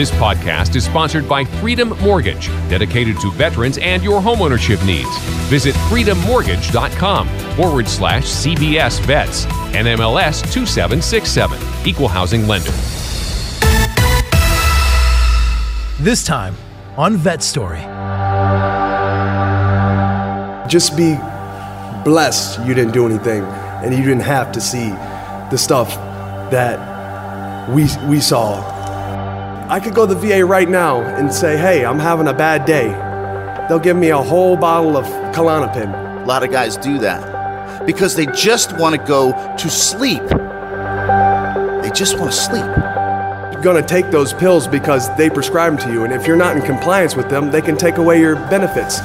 This podcast is sponsored by Freedom Mortgage, dedicated to veterans and your homeownership needs. Visit freedommortgage.com forward slash CBS Vets, NMLS 2767, Equal Housing Lender. This time on Vet Story. Just be blessed you didn't do anything and you didn't have to see the stuff that we, we saw I could go to the VA right now and say, hey, I'm having a bad day. They'll give me a whole bottle of Klonopin. A lot of guys do that because they just want to go to sleep. They just want to sleep. You're going to take those pills because they prescribe them to you, and if you're not in compliance with them, they can take away your benefits.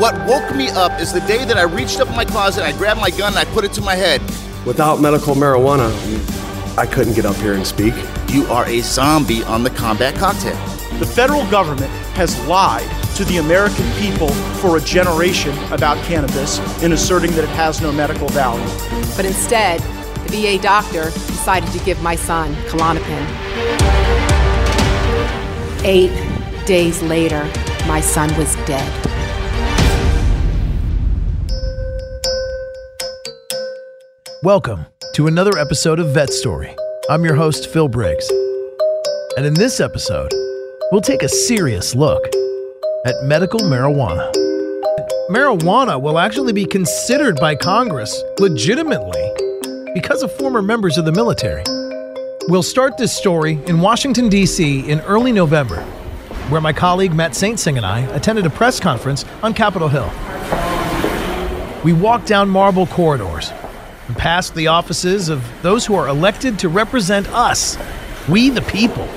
What woke me up is the day that I reached up in my closet, I grabbed my gun, and I put it to my head. Without medical marijuana, I couldn't get up here and speak. You are a zombie on the combat cocktail. The federal government has lied to the American people for a generation about cannabis in asserting that it has no medical value. But instead, the VA doctor decided to give my son Klonopin. Eight days later, my son was dead. Welcome to another episode of Vet Story. I'm your host, Phil Briggs. And in this episode, we'll take a serious look at medical marijuana. Marijuana will actually be considered by Congress legitimately because of former members of the military. We'll start this story in Washington, D.C. in early November, where my colleague Matt Saintsing and I attended a press conference on Capitol Hill. We walked down marble corridors and past the offices of those who are elected to represent us, we the people.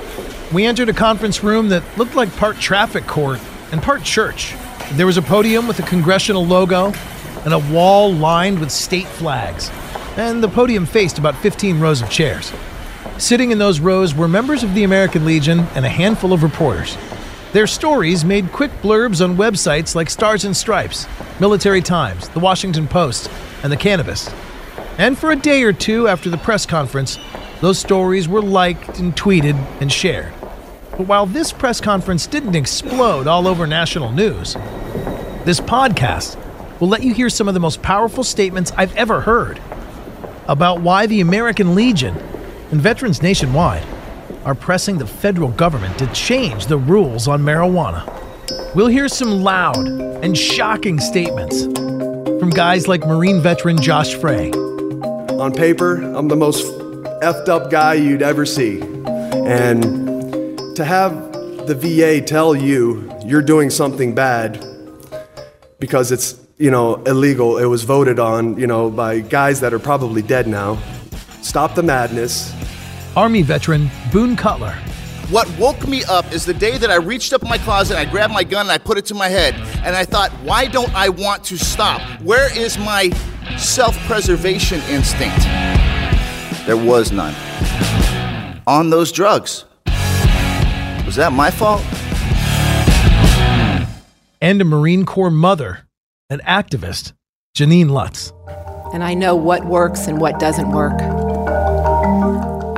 We entered a conference room that looked like part traffic court and part church. There was a podium with a congressional logo and a wall lined with state flags. And the podium faced about 15 rows of chairs. Sitting in those rows were members of the American Legion and a handful of reporters. Their stories made quick blurbs on websites like Stars and Stripes, Military Times, The Washington Post, and The Cannabist. And for a day or two after the press conference, those stories were liked and tweeted and shared. But while this press conference didn't explode all over national news, this podcast will let you hear some of the most powerful statements I've ever heard about why the American Legion and veterans nationwide are pressing the federal government to change the rules on marijuana. We'll hear some loud and shocking statements from guys like Marine veteran Josh Frey on paper, I'm the most effed up guy you'd ever see. And to have the VA tell you you're doing something bad because it's, you know, illegal, it was voted on, you know, by guys that are probably dead now. Stop the madness. Army veteran Boone Cutler. What woke me up is the day that I reached up in my closet, I grabbed my gun, and I put it to my head, and I thought, why don't I want to stop? Where is my self preservation instinct. There was none. On those drugs. Was that my fault? And a Marine Corps mother, an activist, Janine Lutz. And I know what works and what doesn't work.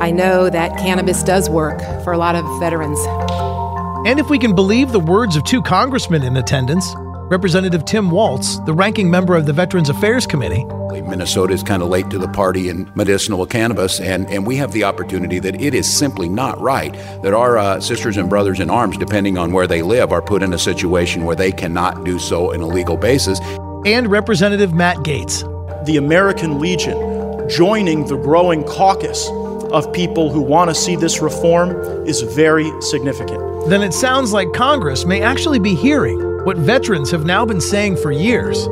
I know that cannabis does work for a lot of veterans. And if we can believe the words of two congressmen in attendance, Representative Tim Walz, the ranking member of the Veterans Affairs Committee. Minnesota is kind of late to the party in medicinal cannabis, and, and we have the opportunity that it is simply not right that our uh, sisters and brothers in arms, depending on where they live, are put in a situation where they cannot do so in a legal basis. And Representative Matt Gaetz. The American Legion joining the growing caucus of people who want to see this reform is very significant. Then it sounds like Congress may actually be hearing what veterans have now been saying for years.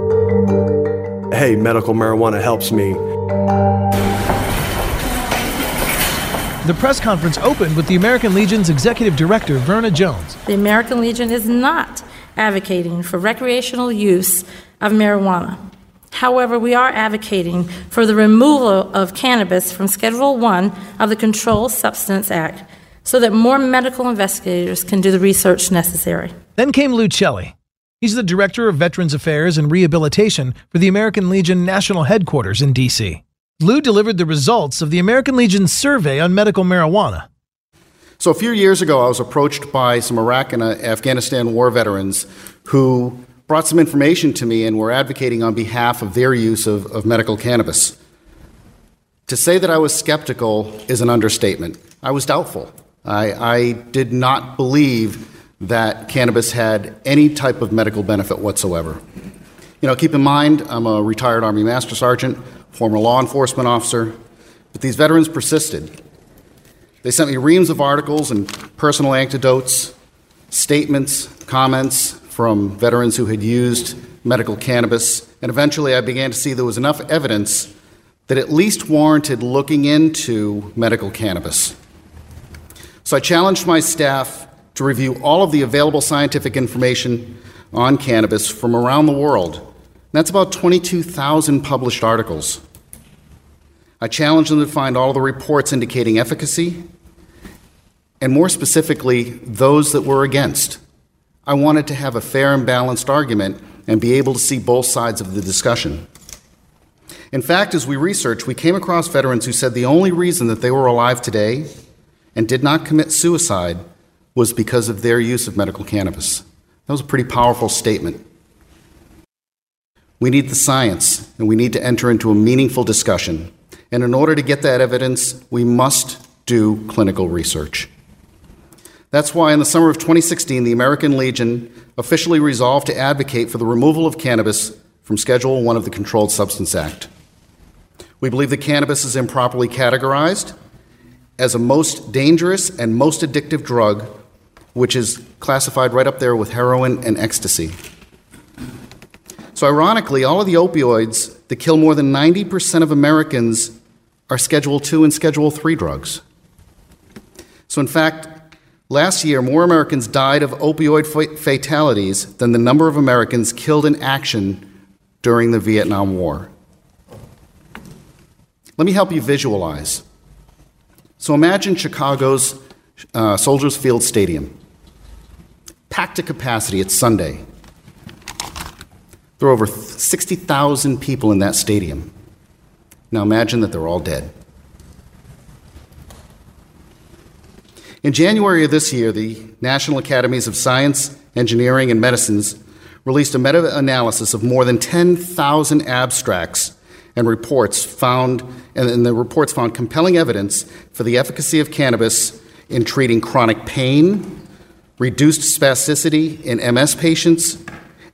Hey, medical marijuana helps me. The press conference opened with the American Legion's executive director, Verna Jones. The American Legion is not advocating for recreational use of marijuana. However, we are advocating for the removal of cannabis from Schedule 1 of the Controlled Substance Act so that more medical investigators can do the research necessary. Then came Lou Celli. He's the Director of Veterans Affairs and Rehabilitation for the American Legion National Headquarters in D.C. Lou delivered the results of the American Legion's survey on medical marijuana. So, a few years ago, I was approached by some Iraq and uh, Afghanistan war veterans who brought some information to me and were advocating on behalf of their use of, of medical cannabis. To say that I was skeptical is an understatement. I was doubtful. I, I did not believe that cannabis had any type of medical benefit whatsoever. You know, keep in mind, I'm a retired Army Master Sergeant, former law enforcement officer, but these veterans persisted. They sent me reams of articles and personal anecdotes, statements, comments from veterans who had used medical cannabis, and eventually I began to see there was enough evidence that at least warranted looking into medical cannabis. So I challenged my staff to review all of the available scientific information on cannabis from around the world. And that's about 22,000 published articles. I challenged them to find all the reports indicating efficacy, and more specifically, those that were against. I wanted to have a fair and balanced argument and be able to see both sides of the discussion. In fact, as we researched, we came across veterans who said the only reason that they were alive today and did not commit suicide was because of their use of medical cannabis. That was a pretty powerful statement. We need the science, and we need to enter into a meaningful discussion. And in order to get that evidence, we must do clinical research. That's why in the summer of 2016, the American Legion officially resolved to advocate for the removal of cannabis from Schedule 1 of the Controlled Substance Act. We believe that cannabis is improperly categorized as a most dangerous and most addictive drug, which is classified right up there with heroin and ecstasy. So, ironically, all of the opioids that kill more than 90% of Americans are Schedule 2 and Schedule 3 drugs. So, in fact, last year, more Americans died of opioid fatalities than the number of Americans killed in action during the Vietnam War. Let me help you visualize. So, imagine Chicago's uh, Soldiers Field Stadium, packed to capacity. It's Sunday. There are over 60,000 people in that stadium. Now imagine that they're all dead. In January of this year, the National Academies of Science, Engineering, and Medicines released a meta analysis of more than 10,000 abstracts and reports found, and the reports found compelling evidence for the efficacy of cannabis in treating chronic pain, reduced spasticity in MS patients,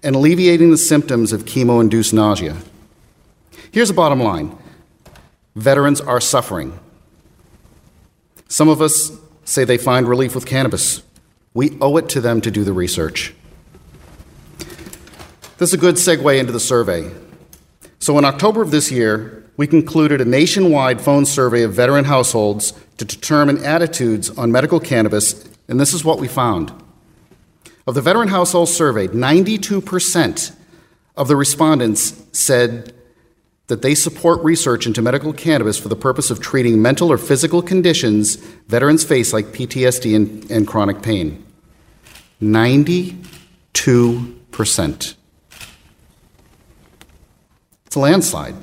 and alleviating the symptoms of chemo induced nausea. Here's the bottom line veterans are suffering. Some of us say they find relief with cannabis. We owe it to them to do the research. This is a good segue into the survey. So, in October of this year, we concluded a nationwide phone survey of veteran households to determine attitudes on medical cannabis, and this is what we found. Of the veteran households surveyed, 92% of the respondents said that they support research into medical cannabis for the purpose of treating mental or physical conditions veterans face, like PTSD and, and chronic pain. 92%. It's a landslide.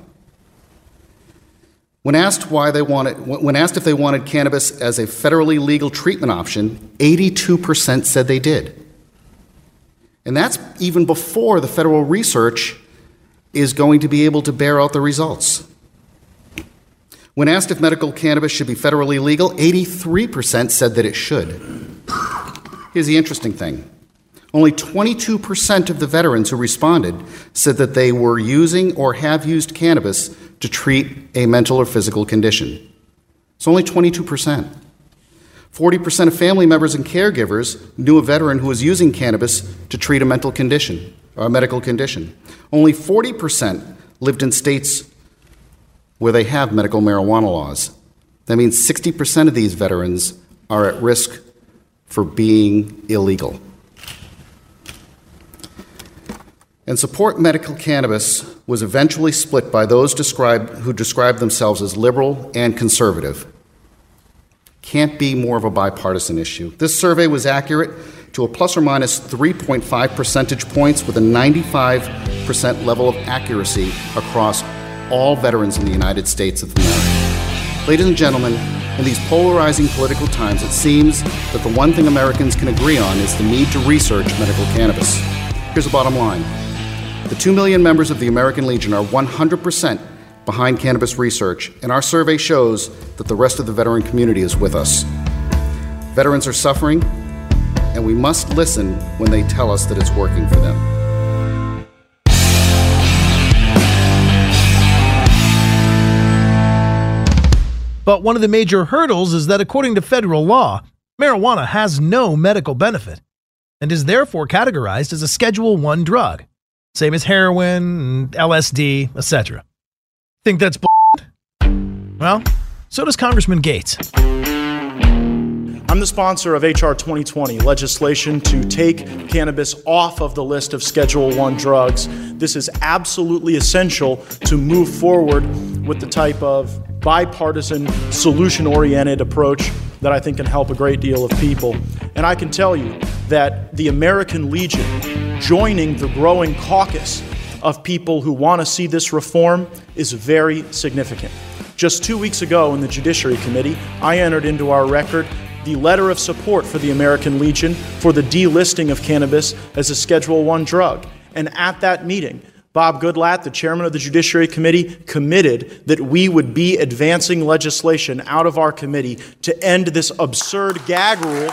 When asked why they wanted, when asked if they wanted cannabis as a federally legal treatment option, 82% said they did. And that's even before the federal research is going to be able to bear out the results. When asked if medical cannabis should be federally legal, 83% said that it should. Here's the interesting thing only 22% of the veterans who responded said that they were using or have used cannabis to treat a mental or physical condition. It's only 22%. 40% of family members and caregivers knew a veteran who was using cannabis to treat a mental condition or a medical condition. Only 40% lived in states where they have medical marijuana laws. That means 60% of these veterans are at risk for being illegal. And support medical cannabis was eventually split by those described, who described themselves as liberal and conservative. Can't be more of a bipartisan issue. This survey was accurate to a plus or minus 3.5 percentage points with a 95% level of accuracy across all veterans in the United States of America. Ladies and gentlemen, in these polarizing political times, it seems that the one thing Americans can agree on is the need to research medical cannabis. Here's the bottom line the 2 million members of the American Legion are 100% behind cannabis research, and our survey shows that the rest of the veteran community is with us. Veterans are suffering, and we must listen when they tell us that it's working for them. But one of the major hurdles is that according to federal law, marijuana has no medical benefit and is therefore categorized as a Schedule 1 drug, same as heroin, LSD, etc. Think that's bull? Well, so does Congressman Gaetz. I'm the sponsor of HR 2020, legislation to take cannabis off of the list of Schedule 1 drugs. This is absolutely essential to move forward with the type of bipartisan, solution oriented approach that I think can help a great deal of people. And I can tell you that the American Legion joining the growing caucus of people who want to see this reform is very significant. Just two weeks ago in the Judiciary Committee, I entered into our record the letter of support for the American Legion for the delisting of cannabis as a Schedule 1 drug. And at that meeting, Bob Goodlatte, the chairman of the Judiciary Committee, committed that we would be advancing legislation out of our committee to end this absurd gag rule.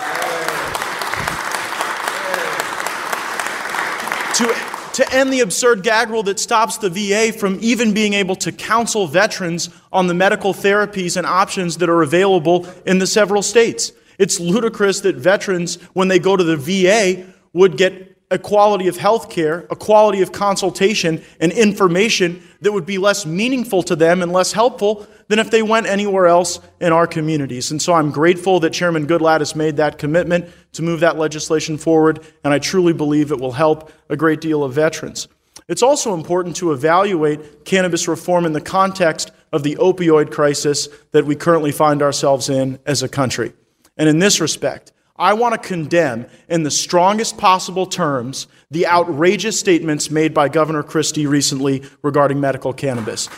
To, to end the absurd gag rule that stops the VA from even being able to counsel veterans on the medical therapies and options that are available in the several states. It's ludicrous that veterans, when they go to the VA, would get a quality of health care, a quality of consultation, and information that would be less meaningful to them and less helpful than if they went anywhere else in our communities. And so I'm grateful that Chairman Goodlatte has made that commitment to move that legislation forward, and I truly believe it will help a great deal of veterans. It's also important to evaluate cannabis reform in the context of the opioid crisis that we currently find ourselves in as a country. And in this respect, I want to condemn in the strongest possible terms the outrageous statements made by Governor Christie recently regarding medical cannabis.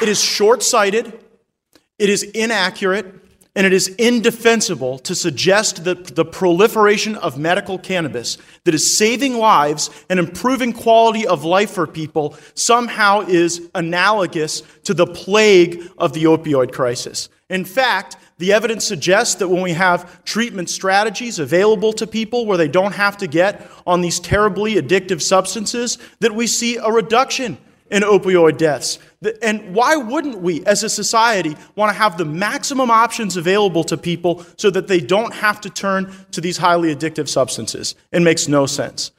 It is short sighted, it is inaccurate, and it is indefensible to suggest that the proliferation of medical cannabis that is saving lives and improving quality of life for people somehow is analogous to the plague of the opioid crisis. In fact, the evidence suggests that when we have treatment strategies available to people where they don't have to get on these terribly addictive substances, that we see a reduction in opioid deaths. And why wouldn't we, as a society, want to have the maximum options available to people so that they don't have to turn to these highly addictive substances? It makes no sense.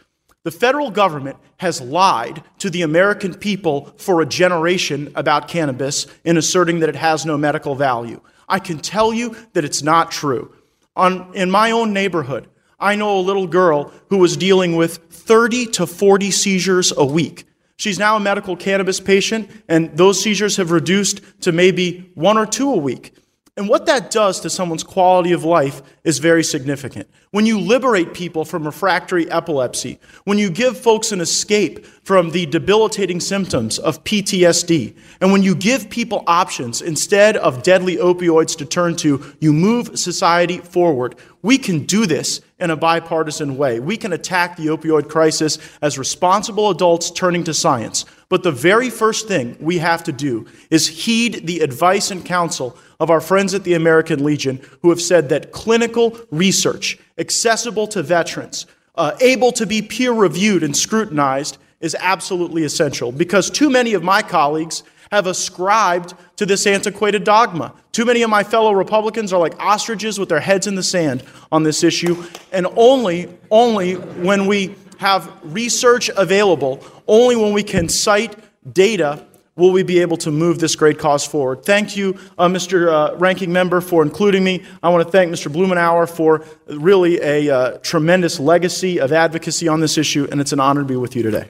The federal government has lied to the American people for a generation about cannabis in asserting that it has no medical value. I can tell you that it's not true. On, in my own neighborhood, I know a little girl who was dealing with 30 to 40 seizures a week. She's now a medical cannabis patient, and those seizures have reduced to maybe one or two a week. And what that does to someone's quality of life is very significant. When you liberate people from refractory epilepsy, when you give folks an escape from the debilitating symptoms of PTSD, and when you give people options instead of deadly opioids to turn to, you move society forward. We can do this in a bipartisan way. We can attack the opioid crisis as responsible adults turning to science. But the very first thing we have to do is heed the advice and counsel of our friends at the American Legion who have said that clinical research, accessible to veterans, uh, able to be peer reviewed and scrutinized, is absolutely essential. Because too many of my colleagues have ascribed to this antiquated dogma. Too many of my fellow Republicans are like ostriches with their heads in the sand on this issue, and only, only when we have research available. Only when we can cite data will we be able to move this great cause forward. Thank you, uh, Mr. Uh, Ranking Member, for including me. I want to thank Mr. Blumenauer for really a uh, tremendous legacy of advocacy on this issue, and it's an honor to be with you today.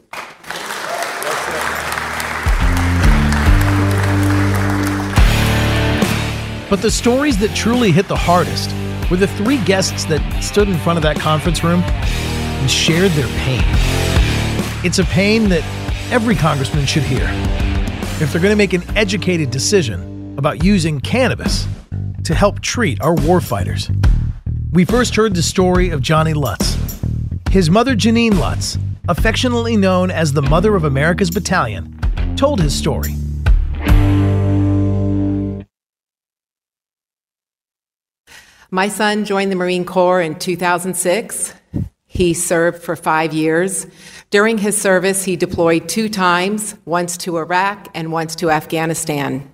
But the stories that truly hit the hardest were the three guests that stood in front of that conference room and shared their pain. It's a pain that every congressman should hear if they're going to make an educated decision about using cannabis to help treat our warfighters. We first heard the story of Johnny Lutz. His mother, Janine Lutz, affectionately known as the Mother of America's Battalion, told his story. My son joined the Marine Corps in 2006. He served for five years. During his service, he deployed two times, once to Iraq and once to Afghanistan.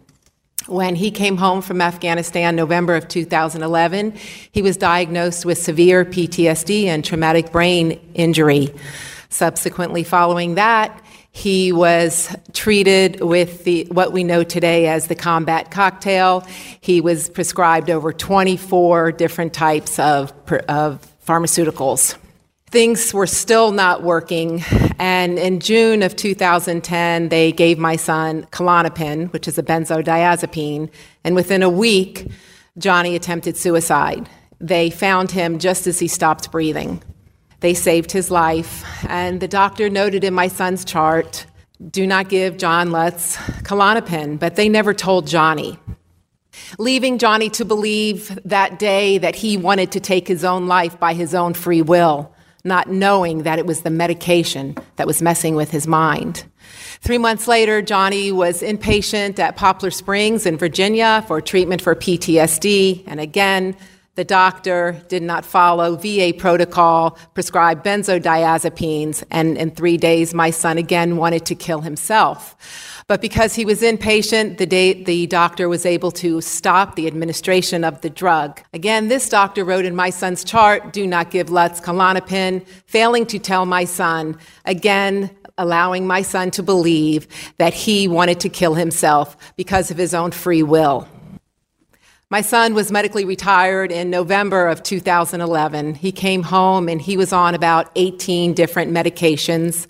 When he came home from Afghanistan, November of 2011, he was diagnosed with severe PTSD and traumatic brain injury. Subsequently, following that, he was treated with the, what we know today as the combat cocktail. He was prescribed over 24 different types of, of pharmaceuticals. Things were still not working, and in June of 2010, they gave my son Klonopin, which is a benzodiazepine, and within a week, Johnny attempted suicide. They found him just as he stopped breathing. They saved his life. And the doctor noted in my son's chart do not give John Lutz Klonopin, but they never told Johnny. Leaving Johnny to believe that day that he wanted to take his own life by his own free will, not knowing that it was the medication that was messing with his mind. Three months later, Johnny was inpatient at Poplar Springs in Virginia for treatment for PTSD, and again, the doctor did not follow VA protocol, prescribed benzodiazepines, and in three days, my son again wanted to kill himself. But because he was inpatient, the, day, the doctor was able to stop the administration of the drug. Again, this doctor wrote in my son's chart, do not give Lutz Klonopin, failing to tell my son, again, allowing my son to believe that he wanted to kill himself because of his own free will. My son was medically retired in November of 2011. He came home and he was on about 18 different medications.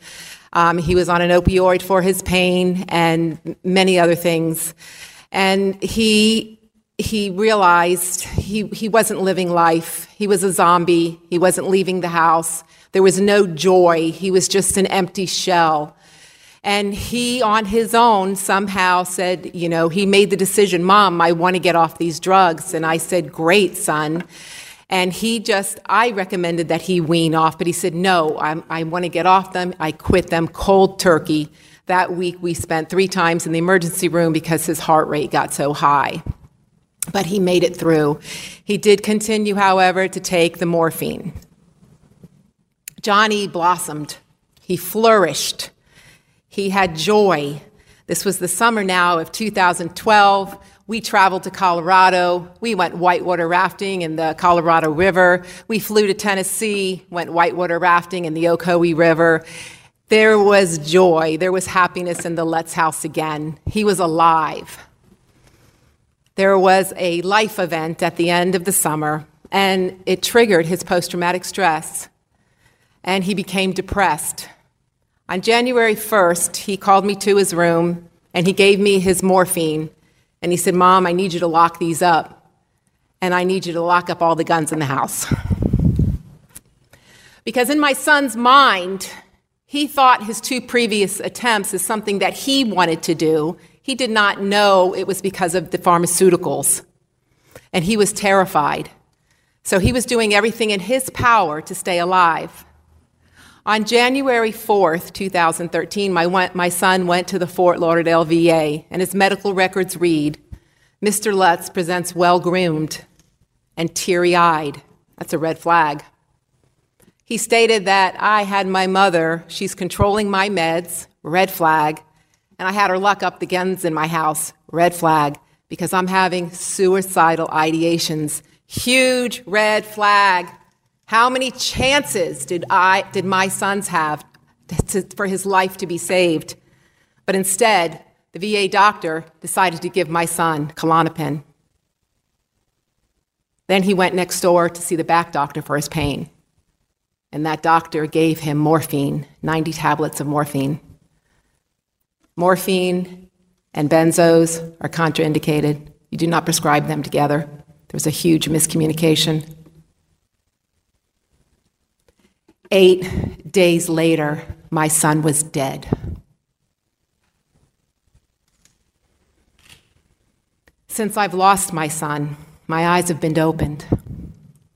Um, he was on an opioid for his pain and many other things. And he he realized he, he wasn't living life. He was a zombie. He wasn't leaving the house. There was no joy. He was just an empty shell. And he, on his own, somehow said, you know, he made the decision, Mom, I want to get off these drugs. And I said, Great, son. And he just, I recommended that he wean off, but he said, No, I'm, i want to get off them. I quit them cold turkey. That week, we spent three times in the emergency room because his heart rate got so high. But he made it through. He did continue, however, to take the morphine. Johnny blossomed, he flourished. He had joy. This was the summer now of 2012. We traveled to Colorado. We went whitewater rafting in the Colorado River. We flew to Tennessee, went whitewater rafting in the Ocoee River. There was joy. There was happiness in the Lutz house again. He was alive. There was a life event at the end of the summer, and it triggered his post traumatic stress. And he became depressed. On January 1st, he called me to his room and he gave me his morphine. And he said, Mom, I need you to lock these up. And I need you to lock up all the guns in the house. because in my son's mind, he thought his two previous attempts is something that he wanted to do. He did not know it was because of the pharmaceuticals. And he was terrified. So he was doing everything in his power to stay alive. On January 4th, 2013, my, my son went to the Fort Lauderdale VA, and his medical records read Mr. Lutz presents well groomed and teary eyed. That's a red flag. He stated that I had my mother, she's controlling my meds, red flag, and I had her lock up the guns in my house, red flag, because I'm having suicidal ideations, huge red flag. How many chances did I did my sons have to, for his life to be saved? But instead, the VA doctor decided to give my son Klonopin. Then he went next door to see the back doctor for his pain. And that doctor gave him morphine, 90 tablets of morphine. Morphine and benzos are contraindicated. You do not prescribe them together. There was a huge miscommunication. Eight days later, my son was dead. Since I've lost my son, my eyes have been opened.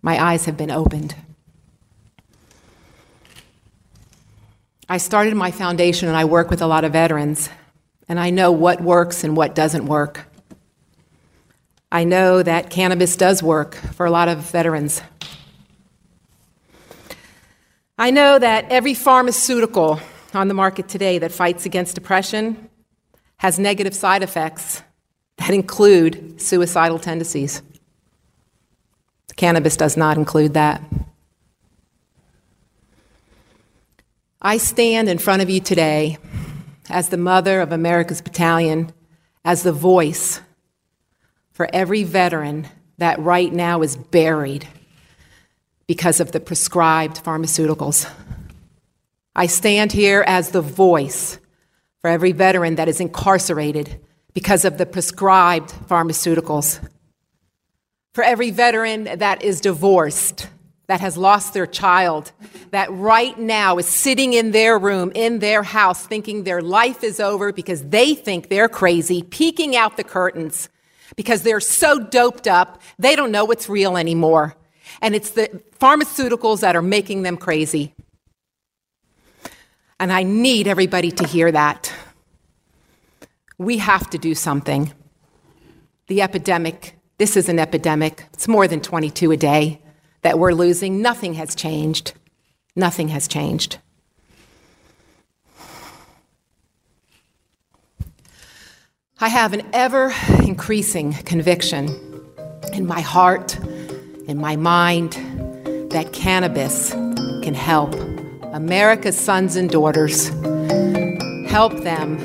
My eyes have been opened. I started my foundation and I work with a lot of veterans, and I know what works and what doesn't work. I know that cannabis does work for a lot of veterans. I know that every pharmaceutical on the market today that fights against depression has negative side effects that include suicidal tendencies. Cannabis does not include that. I stand in front of you today as the mother of America's battalion, as the voice for every veteran that right now is buried because of the prescribed pharmaceuticals. I stand here as the voice for every veteran that is incarcerated because of the prescribed pharmaceuticals. For every veteran that is divorced, that has lost their child, that right now is sitting in their room, in their house, thinking their life is over because they think they're crazy, peeking out the curtains because they're so doped up, they don't know what's real anymore. And it's the pharmaceuticals that are making them crazy. And I need everybody to hear that. We have to do something. The epidemic, this is an epidemic. It's more than 22 a day that we're losing. Nothing has changed. Nothing has changed. I have an ever increasing conviction in my heart, in my mind, that cannabis can help America's sons and daughters, help them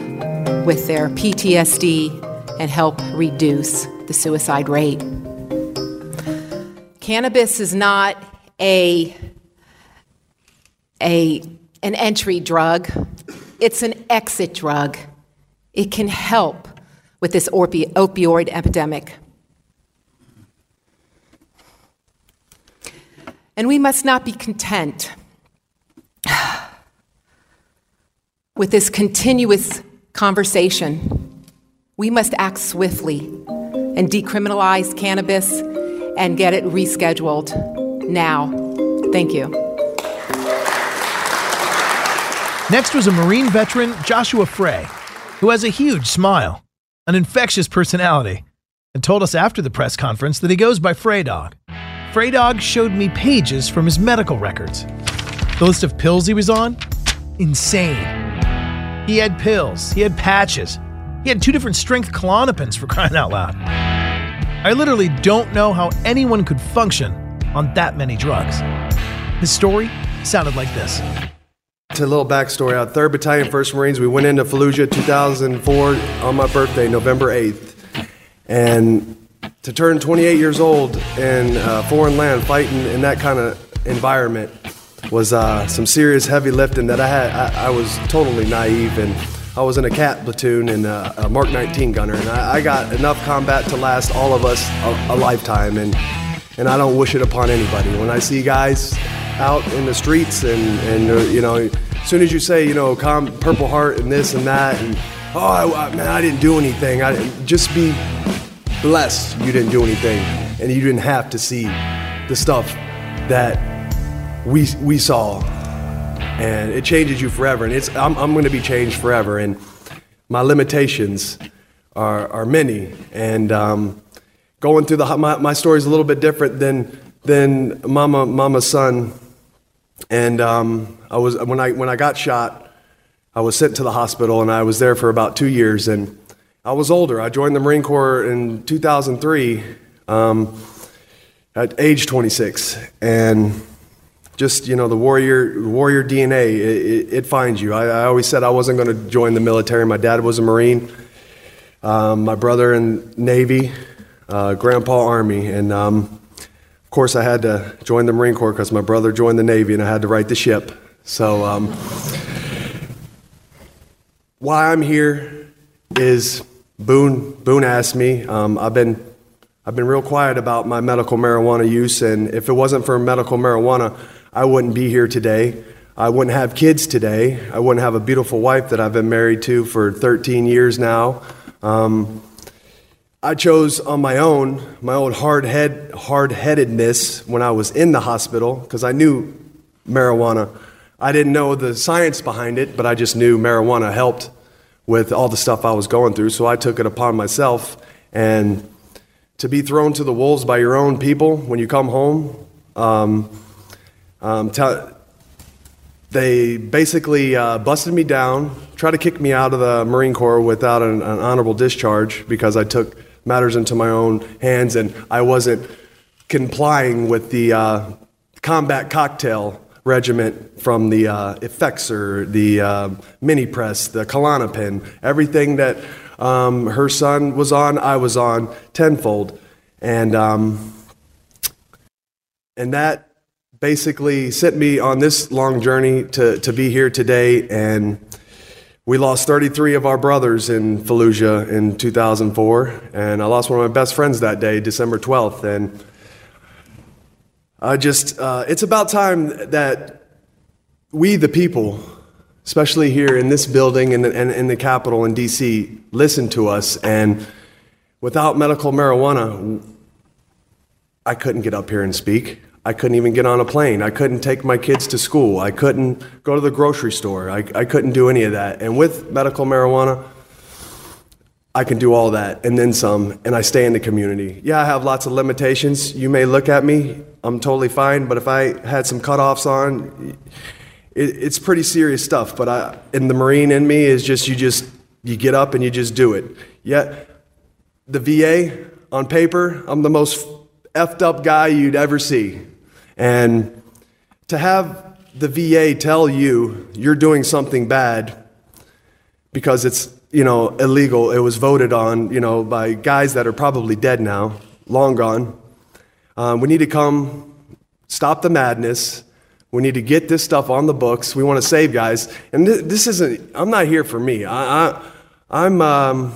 with their PTSD, and help reduce the suicide rate. Cannabis is not a, a, an entry drug, it's an exit drug. It can help with this opi- opioid epidemic. And we must not be content with this continuous conversation. We must act swiftly and decriminalize cannabis and get it rescheduled now. Thank you. Next was a Marine veteran, Joshua Frey, who has a huge smile, an infectious personality, and told us after the press conference that he goes by Frey Dog. Frey Dog showed me pages from his medical records. The list of pills he was on? Insane. He had pills, he had patches, he had two different strength Klonopins for crying out loud. I literally don't know how anyone could function on that many drugs. His story sounded like this. To a little backstory, out 3rd Battalion, 1st Marines, we went into Fallujah 2004 on my birthday, November 8th. And to turn 28 years old in a foreign land fighting in that kind of environment was uh, some serious heavy lifting that I had. I, I, was totally naive and I was in a CAAT platoon and a, Mark 19 gunner, and I, I, got enough combat to last all of us a, a lifetime, and and I don't wish it upon anybody. When I see guys out in the streets and and uh, you know, as soon as you say you know, Purple Heart and this and that, and oh I, man, I didn't do anything. I just be blessed you didn't do anything, and you didn't have to see the stuff that we we saw and it changes you forever. And it's I'm, I'm going to be changed forever. And my limitations are, are many. And um, going through the my, my story is a little bit different than than Mama Mama's son. And um, I was when I when I got shot, I was sent to the hospital, and I was there for about two years. And I was older. I joined the Marine Corps in 2003 um, at age 26, and just you know the warrior warrior DNA. It, it, finds you. I, I, always said I wasn't going to join the military. My dad was a Marine. Um, my brother in Navy, uh, Grandpa Army, and um, of course I had to join the Marine Corps because my brother joined the Navy, and I had to right the ship. So um, why I'm here is Boone. Boone asked me. Um, I've been I've been real quiet about my medical marijuana use, and if it wasn't for medical marijuana, I wouldn't be here today. I wouldn't have kids today. I wouldn't have a beautiful wife that I've been married to for 13 years now. Um, I chose on my own, my own hard head, hard-headedness when I was in the hospital because I knew marijuana. I didn't know the science behind it, but I just knew marijuana helped with all the stuff I was going through. So I took it upon myself. And to be thrown to the wolves by your own people when you come home, um, um, they basically uh, busted me down, tried to kick me out of the Marine Corps without an, an, honorable discharge because I took matters into my own hands and I wasn't complying with the uh, combat cocktail regiment from the uh, Effexor, the uh, Minipress, the Klonopin, everything that um, her son was on, I was on tenfold. And, um, and that basically sent me on this long journey to, to be here today. And we lost 33 of our brothers in Fallujah in 2004. And I lost one of my best friends that day, December 12th. And I just, uh, it's about time that we, the people, especially here in this building and in, the Capitol in DC, listen to us. And without medical marijuana, I couldn't get up here and speak. I couldn't even get on a plane. I couldn't take my kids to school. I couldn't go to the grocery store. I, I couldn't do any of that. And with medical marijuana, I can do all that and then some, and I stay in the community. Yeah, I have lots of limitations. You may look at me, I'm totally fine, but if I had some cutoffs on, it, it's pretty serious stuff. But I, in the Marine in me is just, you just, you get up and you just do it. Yet, the VA, on paper, I'm the most effed up guy you'd ever see. And to have the VA tell you you're doing something bad because it's, you know, illegal, it was voted on, you know, by guys that are probably dead now, long gone. Um, we need to come stop the madness. We need to get this stuff on the books. We want to save guys. And th- this isn't, I'm not here for me. I, I, I'm, um,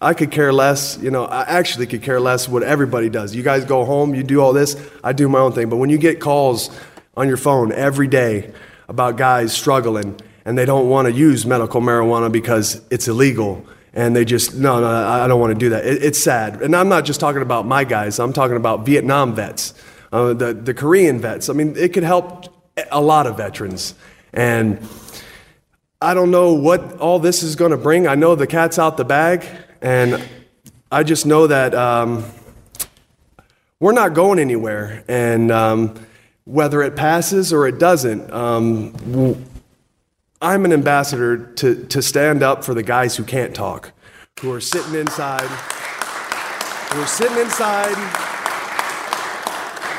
I could care less. You know, I actually could care less what everybody does. You guys go home, you do all this, I do my own thing. But when you get calls on your phone every day about guys struggling and they don't want to use medical marijuana because it's illegal and they just, no, no, I don't want to do that. It, it's sad. And I'm not just talking about my guys, I'm talking about Vietnam vets, uh, the, the Korean vets. I mean, it could help a lot of veterans. And I don't know what all this is going to bring. I know the cat's out the bag. And I just know that um, we're not going anywhere. And um, whether it passes or it doesn't, um, I'm an ambassador to, to stand up for the guys who can't talk, who are sitting inside, who are sitting inside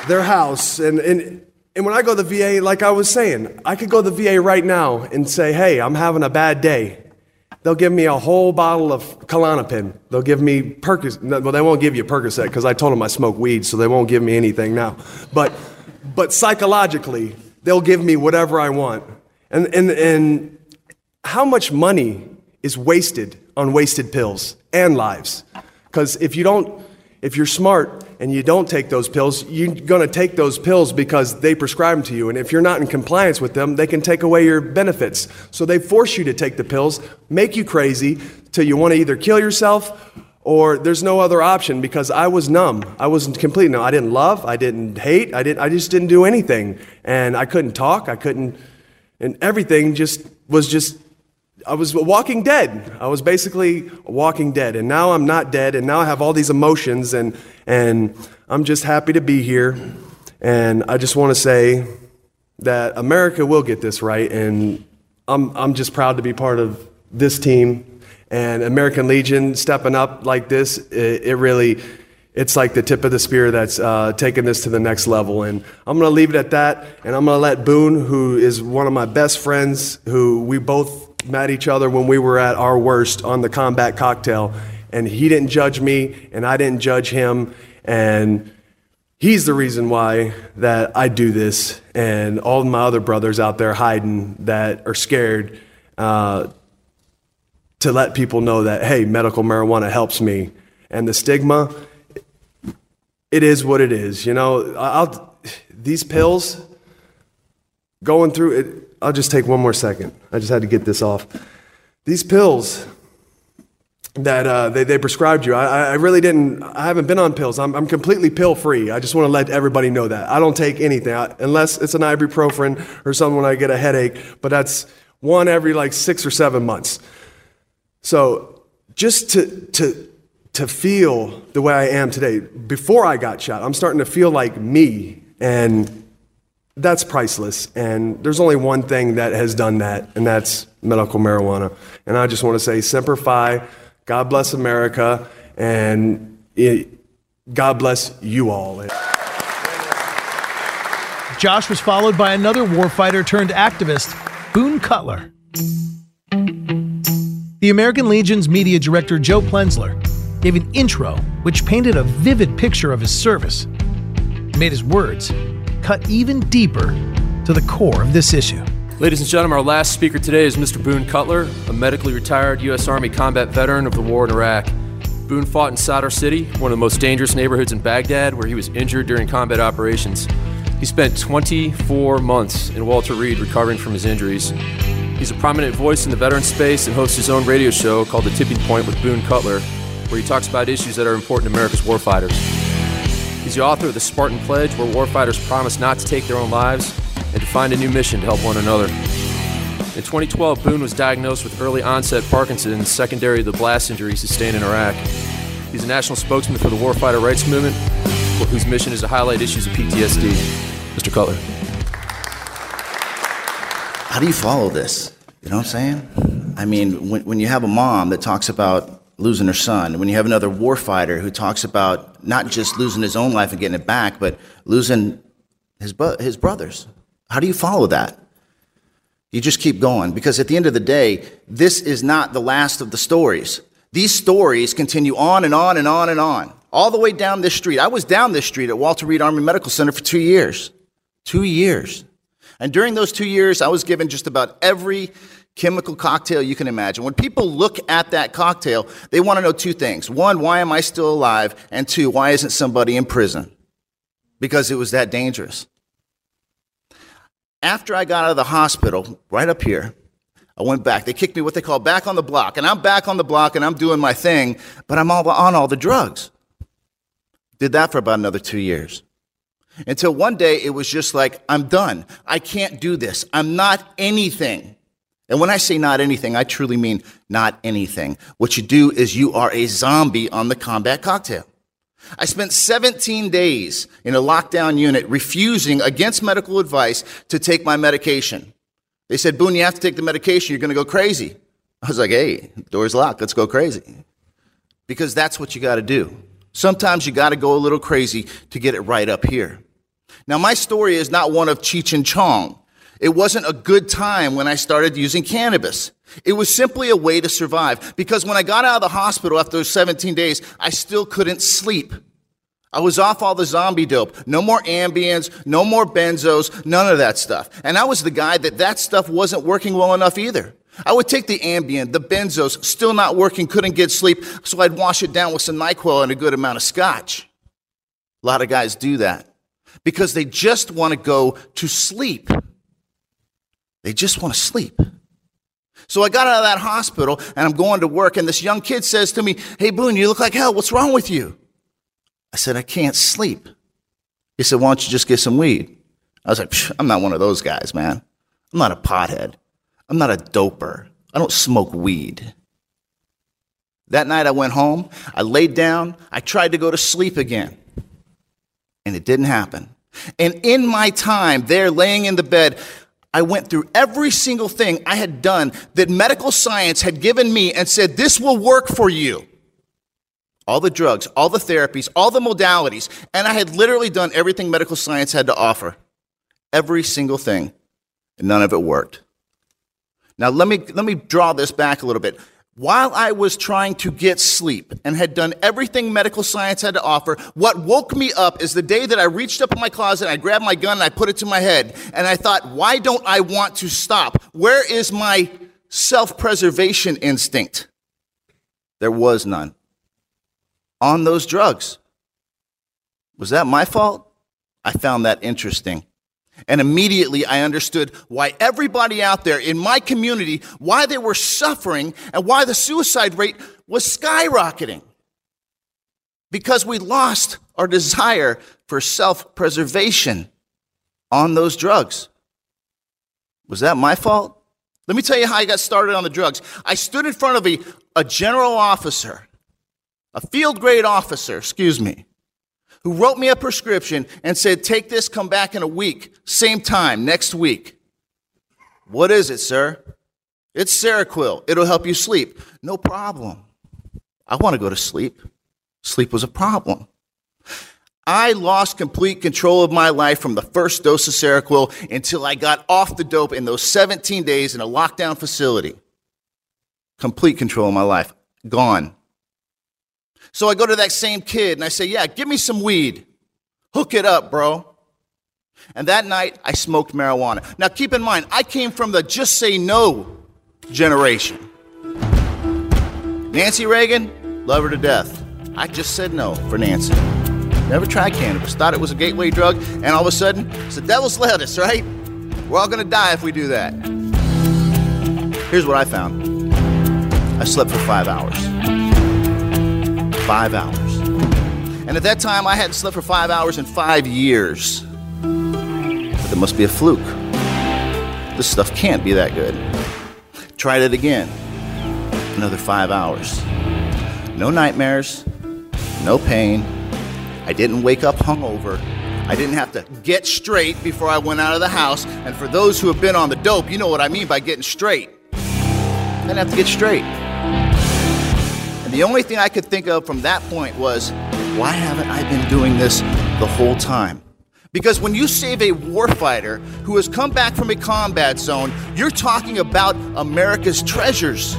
their house. And, and, and when I go to the VA, like I was saying, I could go to the VA right now and say, hey, I'm having a bad day. They'll give me a whole bottle of Klonopin. They'll give me Percocet. Well, they won't give you Percocet because I told them I smoke weed, so they won't give me anything now. But, but psychologically, they'll give me whatever I want. And, and, and how much money is wasted on wasted pills and lives? Because if you don't, if you're smart and you don't take those pills, you're going to take those pills because they prescribe them to you. And if you're not in compliance with them, they can take away your benefits. So they force you to take the pills, make you crazy till you want to either kill yourself or there's no other option because I was numb. I wasn't completely numb. I didn't love, I didn't hate, I, didn't, I just didn't do anything. And I couldn't talk, I couldn't, and everything just was just I was walking dead. I was basically walking dead. And now I'm not dead. And now I have all these emotions. And, and I'm just happy to be here. And I just want to say that America will get this right. And I'm, I'm just proud to be part of this team. And American Legion stepping up like this, it, it really, it's like the tip of the spear that's uh, taken this to the next level. And I'm going to leave it at that. And I'm going to let Boone, who is one of my best friends, who we both met each other when we were at our worst on the combat cocktail. And he didn't judge me, and I didn't judge him. And he's the reason why that I do this. And all my other brothers out there hiding that are scared uh, to let people know that, hey, medical marijuana helps me. And the stigma, it is what it is. You know, I'll, these pills, going through it, I'll just take one more second. I just had to get this off. These pills that uh, they, they prescribed you, I, I really didn't, I haven't been on pills. I'm, I'm completely pill free. I just want to let everybody know that. I don't take anything I, unless it's an ibuprofen or something when I get a headache, but that's one every like six or seven months. So just to, to, to feel the way I am today, before I got shot, I'm starting to feel like me, and that's priceless. And there's only one thing that has done that, and that's medical marijuana. And I just want to say, Semper Fi, God bless America, and it, God bless you all. Josh was followed by another warfighter turned activist, Boone Cutler. The American Legion's media director, Joe Plenzler, gave an intro which painted a vivid picture of his service, made his words cut even deeper to the core of this issue. Ladies and gentlemen, our last speaker today is Mr. Boone Cutler, a medically retired U.S. Army combat veteran of the war in Iraq. Boone fought in Sadr City, one of the most dangerous neighborhoods in Baghdad, where he was injured during combat operations. He spent 24 months in Walter Reed recovering from his injuries. He's a prominent voice in the veteran space and hosts his own radio show called The Tipping Point with Boone Cutler, where he talks about issues that are important to America's warfighters. He's the author of The Spartan Pledge, where warfighters promise not to take their own lives and to find a new mission to help one another. In 2012, Boone was diagnosed with early onset Parkinson's, secondary to the blast injury sustained in Iraq. He's a national spokesman for the Warfighter Rights Movement, whose mission is to highlight issues of PTSD. Mr. Cutler. How do you follow this? You know what I'm saying? I mean, when, when you have a mom that talks about losing her son, when you have another warfighter who talks about not just losing his own life and getting it back, but losing his, his brothers, how do you follow that? You just keep going because at the end of the day, this is not the last of the stories. These stories continue on and on and on and on, all the way down this street. I was down this street at Walter Reed Army Medical Center for two years. Two years. And during those two years, I was given just about every chemical cocktail you can imagine. When people look at that cocktail, they want to know two things. One, why am I still alive? And two, why isn't somebody in prison? Because it was that dangerous. After I got out of the hospital, right up here, I went back. They kicked me what they call back on the block. And I'm back on the block and I'm doing my thing, but I'm all on all the drugs. Did that for about another two years. Until one day it was just like, I'm done. I can't do this. I'm not anything. And when I say not anything, I truly mean not anything. What you do is you are a zombie on the combat cocktail. I spent 17 days in a lockdown unit refusing against medical advice to take my medication. They said, Boone, you have to take the medication. You're going to go crazy. I was like, hey, door's locked. Let's go crazy. Because that's what you got to do. Sometimes you got to go a little crazy to get it right up here. Now, my story is not one of Cheech and Chong. It wasn't a good time when I started using cannabis. It was simply a way to survive because when I got out of the hospital after those 17 days, I still couldn't sleep. I was off all the zombie dope. No more Ambiens, no more benzos, none of that stuff. And I was the guy that that stuff wasn't working well enough either. I would take the Ambien, the benzos, still not working, couldn't get sleep, so I'd wash it down with some NyQuil and a good amount of scotch. A lot of guys do that because they just want to go to sleep. They just want to sleep. So I got out of that hospital and I'm going to work, and this young kid says to me, Hey, Boone, you look like hell. What's wrong with you? I said, I can't sleep. He said, Why don't you just get some weed? I was like, I'm not one of those guys, man. I'm not a pothead. I'm not a doper. I don't smoke weed. That night I went home, I laid down, I tried to go to sleep again, and it didn't happen. And in my time there laying in the bed, I went through every single thing I had done that medical science had given me and said, This will work for you. all the drugs, all the therapies, all the modalities, and I had literally done everything medical science had to offer. Every single thing. And none of it worked. Now let me let me draw this back a little bit. While I was trying to get sleep and had done everything medical science had to offer, what woke me up is the day that I reached up in my closet I grabbed my gun and I put it to my head and I thought, why don't I want to stop? Where is my self preservation instinct? There was none. On those drugs. Was that my fault? I found that interesting. And immediately I understood why everybody out there in my community, why they were suffering and why the suicide rate was skyrocketing. Because we lost our desire for self preservation on those drugs. Was that my fault? Let me tell you how I got started on the drugs. I stood in front of a, a general officer, a field grade officer, excuse me, who wrote me a prescription and said, Take this, come back in a week, same time, next week. What is it, sir? It's Seroquel. It'll help you sleep. No problem. I want to go to sleep. Sleep was a problem. I lost complete control of my life from the first dose of Seroquel until I got off the dope in those 17 days in a lockdown facility. Complete control of my life. Gone. So I go to that same kid and I say, Yeah, give me some weed. Hook it up, bro. And that night, I smoked marijuana. Now, keep in mind, I came from the just say no generation. Nancy Reagan, love her to death. I just said no for Nancy. Never tried cannabis, thought it was a gateway drug, and all of a sudden, it's the devil's lettuce, right? We're all gonna die if we do that. Here's what I found I slept for five hours. Five hours. And at that time, I hadn't slept for five hours in five years. But there must be a fluke. This stuff can't be that good. Tried it again. Another five hours. No nightmares, no pain. I didn't wake up hungover. I didn't have to get straight before I went out of the house. And for those who have been on the dope, you know what I mean by getting straight. I didn't have to get straight. The only thing I could think of from that point was, why haven't I been doing this the whole time? Because when you save a warfighter who has come back from a combat zone, you're talking about America's treasures.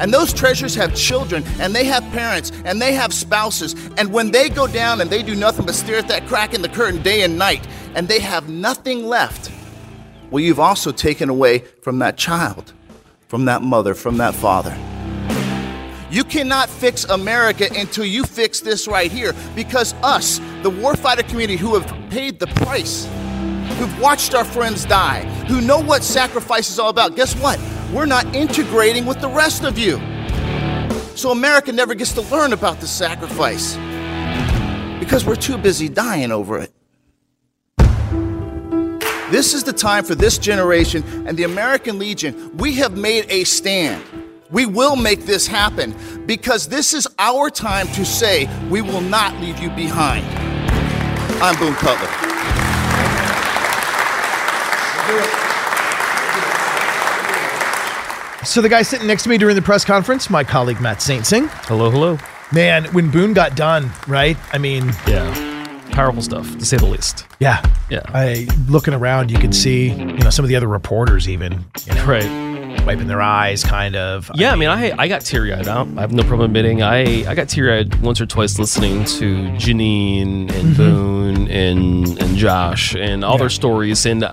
And those treasures have children, and they have parents, and they have spouses. And when they go down and they do nothing but stare at that crack in the curtain day and night, and they have nothing left, well, you've also taken away from that child, from that mother, from that father. You cannot fix America until you fix this right here because us, the warfighter community who have paid the price, who've watched our friends die, who know what sacrifice is all about, guess what? We're not integrating with the rest of you. So America never gets to learn about the sacrifice because we're too busy dying over it. This is the time for this generation and the American Legion. We have made a stand. We will make this happen because this is our time to say we will not leave you behind. I'm Boone Cutler. So the guy sitting next to me during the press conference, my colleague Matt Saintsing. Hello, hello. Man, when Boone got done, right? I mean, yeah, powerful stuff to say the least. Yeah, yeah. I looking around, you could see, you know, some of the other reporters even, you know, right, wiping their eyes, kind of. Yeah, I mean, I I got teary eyed out. I have no problem admitting I I got teary eyed once or twice listening to Janine and Mhm. Boone and and Josh and all Yeah. their stories. And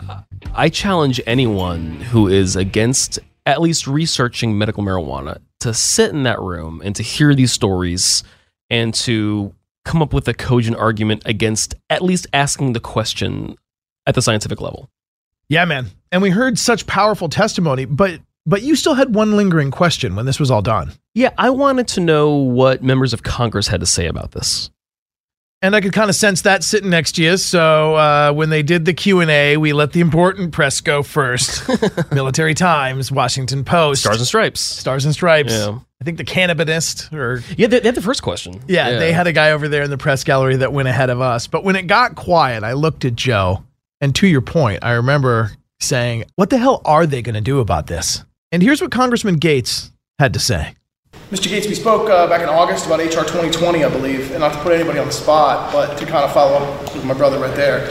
I challenge anyone who is against at least researching medical marijuana to sit in that room and to hear these stories and to come up with a cogent argument against at least asking the question at the scientific level. Yeah, man. And we heard such powerful testimony, but but you still had one lingering question when this was all done. Yeah, I wanted to know what members of Congress had to say about this. And I could kind of sense that sitting next to you. So uh, when they did the Q and A, we let the important press go first. Military Times, Washington Post, Stars and Stripes, Stars and Stripes. Yeah. I think the Cannabist or Yeah, they, they had the first question. yeah, they had a guy over there in the press gallery that went ahead of us. But when it got quiet, I looked at Joe, and to your point, I remember saying, "What the hell are they going to do about this?" And here's what Congressman Gaetz had to say. Mr. Gaetz, we spoke uh, back in August about HR 2020, I believe, and not to put anybody on the spot, but to kind of follow up with my brother right there.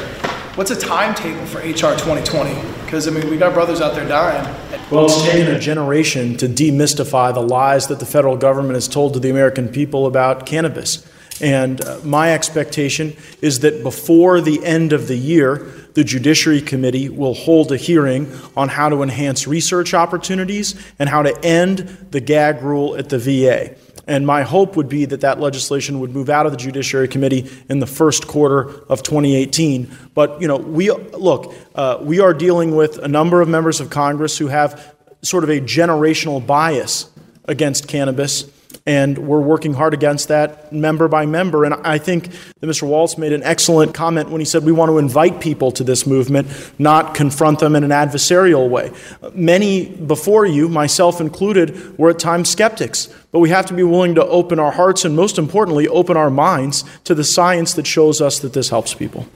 What's a timetable for HR 2020? Because, I mean, we got brothers out there dying. Well, it's taken a generation to demystify the lies that the federal government has told to the American people about cannabis. And uh, my expectation is that before the end of the year, the Judiciary Committee will hold a hearing on how to enhance research opportunities and how to end the gag rule at the VA. And my hope would be that that legislation would move out of the Judiciary Committee in the first quarter of 2018. But you know, we look, uh, we are dealing with a number of members of Congress who have sort of a generational bias against cannabis and we're working hard against that member by member. And I think that Mr. Walz made an excellent comment when he said we want to invite people to this movement, not confront them in an adversarial way. Many before you, myself included, were at times skeptics, but we have to be willing to open our hearts and, most importantly, open our minds to the science that shows us that this helps people.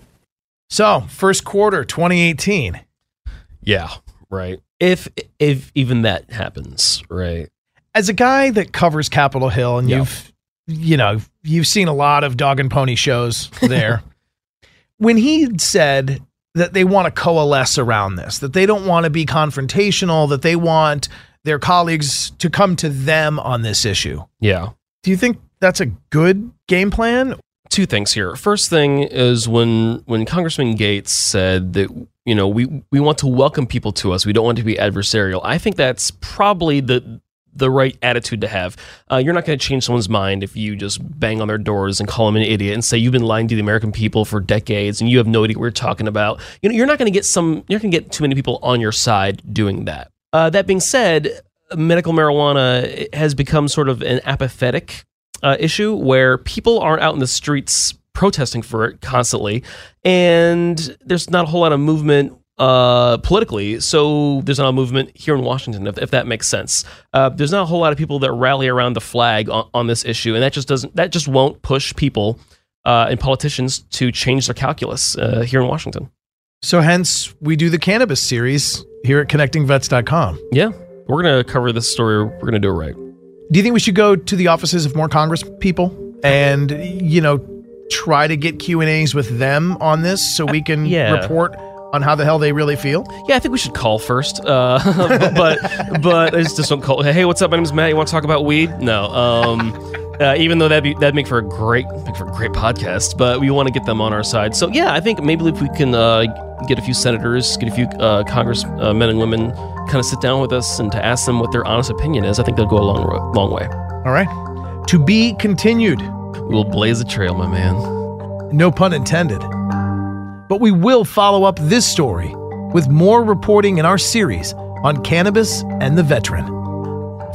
So, first quarter 2018. Yeah, right. If if even that happens, right? As a guy that covers Capitol Hill and Yeah. you've you know, you've seen a lot of dog and pony shows there. when he said that they want to coalesce around this, that they don't want to be confrontational, that they want their colleagues to come to them on this issue. Yeah. Do you think that's a good game plan? Two things here. First thing is when when Congressman Gaetz said that you know we we want to welcome people to us. We don't want to be adversarial. I think that's probably the the right attitude to have. Uh, you're not going to change someone's mind if you just bang on their doors and call them an idiot and say you've been lying to the American people for decades and you have no idea what you're talking about. You know, you're not going to get some. You're going to get too many people on your side doing that. Uh, that being said, medical marijuana has become sort of an apathetic uh, issue where people aren't out in the streets protesting for it constantly, and there's not a whole lot of movement uh, politically. So there's not a movement here in Washington, if, if that makes sense. Uh, there's not a whole lot of people that rally around the flag on, on this issue, and that just doesn't that just won't push people uh, and politicians to change their calculus uh, here in Washington. So hence we do the cannabis series here at connectingvets.com. Yeah, we're gonna cover this story. We're gonna do it right. Do you think we should go to the offices of more Congress people and you know try to get Q and A's with them on this so we can yeah. report on how the hell they really feel? Yeah, I think we should call first. Uh, but but I just, don't call. Hey, what's up? My name's Matt. You want to talk about weed? No. Um, uh, even though that'd be that'd make for a great make for a great podcast, but we want to get them on our side. So yeah, I think maybe if we can uh, get a few senators, get a few uh, Congress uh, men and women, kind of sit down with us and to ask them what their honest opinion is. I think they'll go a long ro- long way. All right. To be continued. We will blaze a trail, my man. No pun intended. But we will follow up this story with more reporting in our series on cannabis and the veteran.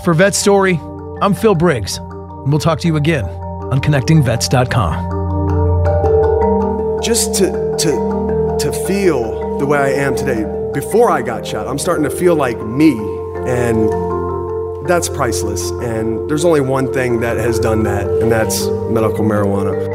For Vet Story, I'm Phil Briggs, and we'll talk to you again on connectingvets.com. just to to to feel the way I am today before I got shot. I'm starting to feel like me and that's priceless and there's only one thing that has done that and that's medical marijuana.